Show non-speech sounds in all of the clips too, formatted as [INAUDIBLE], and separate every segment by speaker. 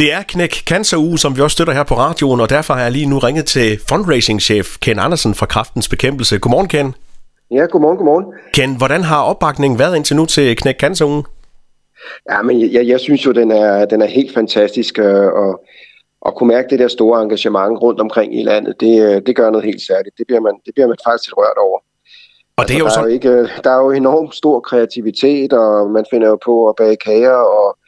Speaker 1: Det er Knæk Cancer Uge, som vi også støtter her på radioen, og derfor har jeg lige nu ringet til fundraising-chef Ken Andersen fra Kraftens Bekæmpelse. Godmorgen, Ken.
Speaker 2: Ja, godmorgen, godmorgen.
Speaker 1: Ken, hvordan har opbakningen været indtil nu til Knæk Cancer Uge?
Speaker 2: Ja, men jeg, jeg synes jo, den er, den er helt fantastisk, øh, og, og kunne mærke det der store engagement rundt omkring i landet, det, øh, det gør noget helt særligt. Det bliver man, det bliver man faktisk lidt rørt over.
Speaker 1: Og det er
Speaker 2: altså,
Speaker 1: jo
Speaker 2: der,
Speaker 1: så...
Speaker 2: er jo ikke, der er jo enormt stor kreativitet, og man finder jo på at bage kager og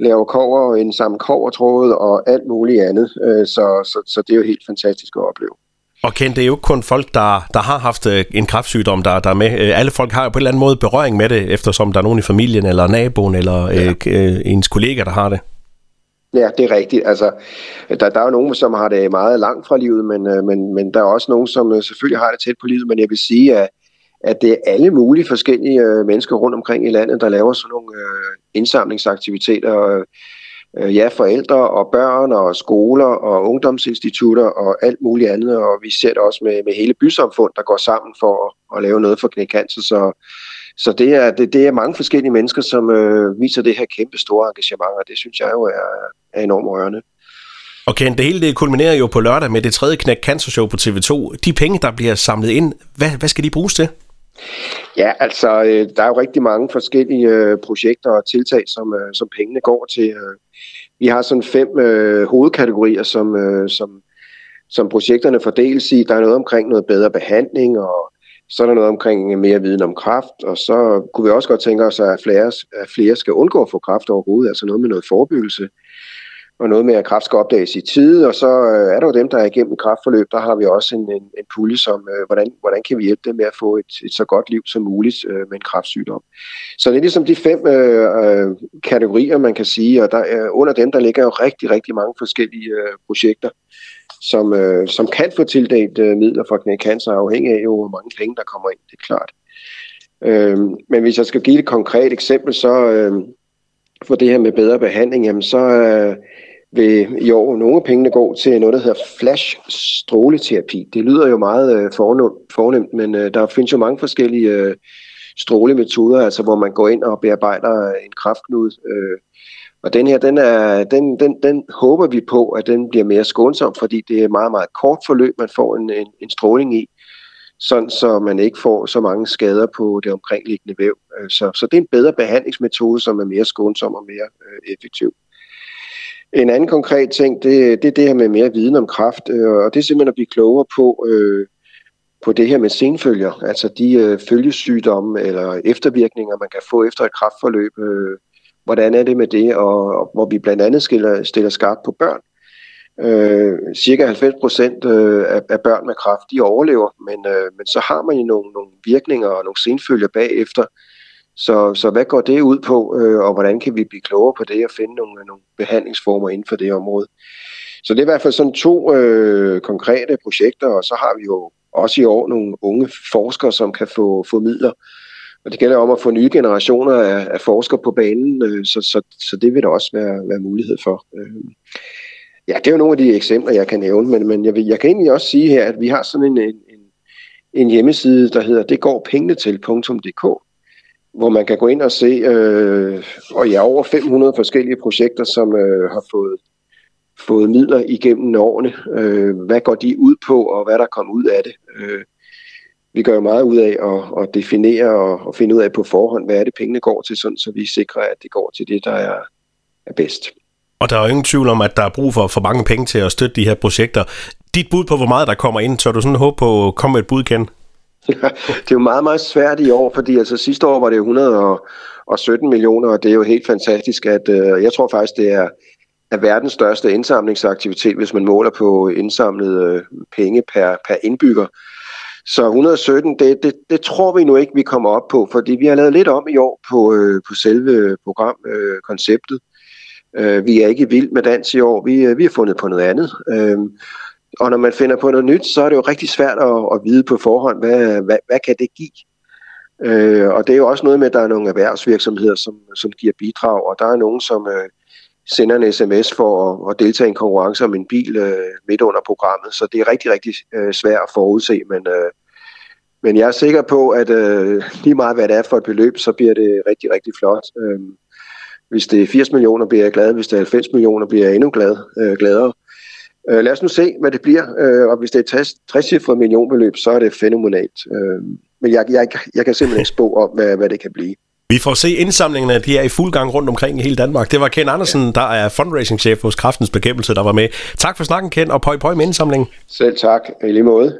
Speaker 2: lave kover og indsamle kovertråd og alt muligt andet. Øh, Så, så, så det er jo helt fantastisk at opleve.
Speaker 1: Og Ken, det er jo ikke kun folk, der, der har haft øh, en kræftsygdom, der, der er med. Øh, Alle folk har jo på en eller anden måde berøring med det, eftersom der er nogen i familien, eller naboen, eller ja. øh, ens kollega, der har det.
Speaker 2: Ja, det er rigtigt. Altså, der, der er jo nogen, som har det meget langt fra livet, men, men, men der er også nogen, som selvfølgelig har det tæt på livet. Men jeg vil sige, at, at det er alle mulige forskellige øh, mennesker rundt omkring i landet, der laver sådan nogle øh, indsamlingsaktiviteter. Øh, øh, ja, forældre og børn og skoler og ungdomsinstitutter og alt muligt andet. Og vi ser det også med, med hele bysamfund, der går sammen for at, at lave noget for knækcancer. Så, så det er, det, det er mange forskellige mennesker, som øh, viser det her kæmpe store engagement, og det synes jeg jo er, er enormt rørende.
Speaker 1: Og Ken, det hele det kulminerer jo på lørdag med det tredje Knæk Cancer Show på TV2. De penge, der bliver samlet ind, hvad, hvad skal de bruges til?
Speaker 2: Ja, altså, øh, der er jo rigtig mange forskellige øh, projekter og tiltag, som, øh, som pengene går til. Øh. Vi har sådan fem øh, hovedkategorier, som, øh, som, som projekterne fordeles i. Der er noget omkring noget bedre behandling, og så er der noget omkring mere viden om kraft, og så kunne vi også godt tænke os, at flere, at flere skal undgå at få kraft overhovedet, altså noget med noget forebyggelse, og noget med, at kræft skal opdages i tide, og så øh, er der jo dem, der er igennem kræftforløb, der har vi også en, en, en pulje som, øh, hvordan, hvordan kan vi hjælpe dem med at få et, et så godt liv som muligt øh, med en kræftsygdom. Så det er ligesom de fem øh, øh, kategorier, man kan sige, og der, øh, under dem, der ligger jo rigtig, rigtig mange forskellige øh, projekter, som, øh, som kan få tildelt øh, midler for knæcancer, afhængig af jo, hvor mange penge, der kommer ind, det er klart. Øh, men hvis jeg skal give et konkret eksempel, så øh, for det her med bedre behandling, jamen så øh, vil i år nogle af pengene gå til noget, der hedder flash-stråleterapi. Det lyder jo meget øh, fornemt, men øh, der findes jo mange forskellige øh, strålemetoder, altså hvor man går ind og bearbejder en kræftknude. Øh, og den her, den, er, den, den, den håber vi på, at den bliver mere skånsom, fordi det er meget, meget kort forløb, man får en, en, en stråling i, sådan så man ikke får så mange skader på det omkringliggende væv. Øh, så, så det er en bedre behandlingsmetode, som er mere skånsom og mere øh, effektiv. En anden konkret ting, det, det er det her med mere viden om kræft, øh, og det er simpelthen at blive klogere på, øh, på det her med senfølger, altså de øh, følgesygdomme eller eftervirkninger, man kan få efter et kræftforløb. Øh, hvordan er det med det, og, og hvor vi blandt andet stiller, stiller skarpt på børn. Øh, cirka 90 procent øh, af, af børn med kræft, de overlever, men, øh, men så har man jo nogle, nogle virkninger og nogle senfølger bagefter. Så, så hvad går det ud på, øh, og hvordan kan vi blive klogere på det og finde nogle, nogle behandlingsformer inden for det område? Så det er i hvert fald sådan to øh, konkrete projekter, og så har vi jo også i år nogle unge forskere, som kan få, få midler. Og det gælder om at få nye generationer af, af forskere på banen, øh, så, så, så det vil der også være, være mulighed for. Øh, ja, det er jo nogle af de eksempler, jeg kan nævne, men, men jeg, vil, jeg kan egentlig også sige her, at vi har sådan en, en, en, hjemmeside, der hedder detgårpengene hvor man kan gå ind og se, øh, og ja, over 500 forskellige projekter, som øh, har fået, fået midler igennem årene. Øh, hvad går de ud på, og hvad der kommer ud af det? Øh, vi gør jo meget ud af at, at definere og, og finde ud af på forhånd, hvad er det pengene går til, sådan, så vi sikrer, at det går til det, der er, er bedst.
Speaker 1: Og der er jo ingen tvivl om, at der er brug for, for mange penge til at støtte de her projekter. Dit bud på, hvor meget der kommer ind, så du sådan håbe på at komme med et bud, Ken? [LAUGHS]
Speaker 2: det er jo meget, meget svært i år, fordi altså sidste år var det 117 millioner, og det er jo helt fantastisk, at øh, jeg tror faktisk, det er, er verdens største indsamlingsaktivitet, hvis man måler på indsamlede øh, penge per, per indbygger. Så 117, det, det, det tror vi nu ikke, vi kommer op på, fordi vi har lavet lidt om i år på, øh, på selve programkonceptet. Øh, øh, vi er ikke vild med dans i år, vi, øh, vi har fundet på noget andet. Øhm, og når man finder på noget nyt, så er det jo rigtig svært at, at vide på forhånd, hvad, hvad, hvad kan det give? Øh, og det er jo også noget med, at der er nogle erhvervsvirksomheder, som, som giver bidrag, og der er nogen, som øh, sender en sms for at, at deltage i en konkurrence om en bil øh, midt under programmet. Så det er rigtig, rigtig øh, svært at forudse, men, øh, men jeg er sikker på, at øh, lige meget hvad det er for et beløb, så bliver det rigtig, rigtig flot. Øh, Hvis det er 80 millioner, bliver jeg glad. Hvis det er 90 millioner, bliver jeg endnu glad, øh, gladere. Øh, lad os nu se, hvad det bliver. Øh, og hvis det er et 60 millionbeløb, så er det fænomenalt. Øh, men jeg, jeg, jeg kan simpelthen ikke spå om, hvad, hvad det kan blive.
Speaker 1: Vi får se indsamlingerne, de er i fuld gang rundt omkring i hele Danmark. Det var Ken Andersen, ja. der er fundraising-chef hos Kraftens Bekæmpelse, der var med. Tak for snakken, Ken, og pøj pøj med indsamlingen.
Speaker 2: Selv tak, i lige måde.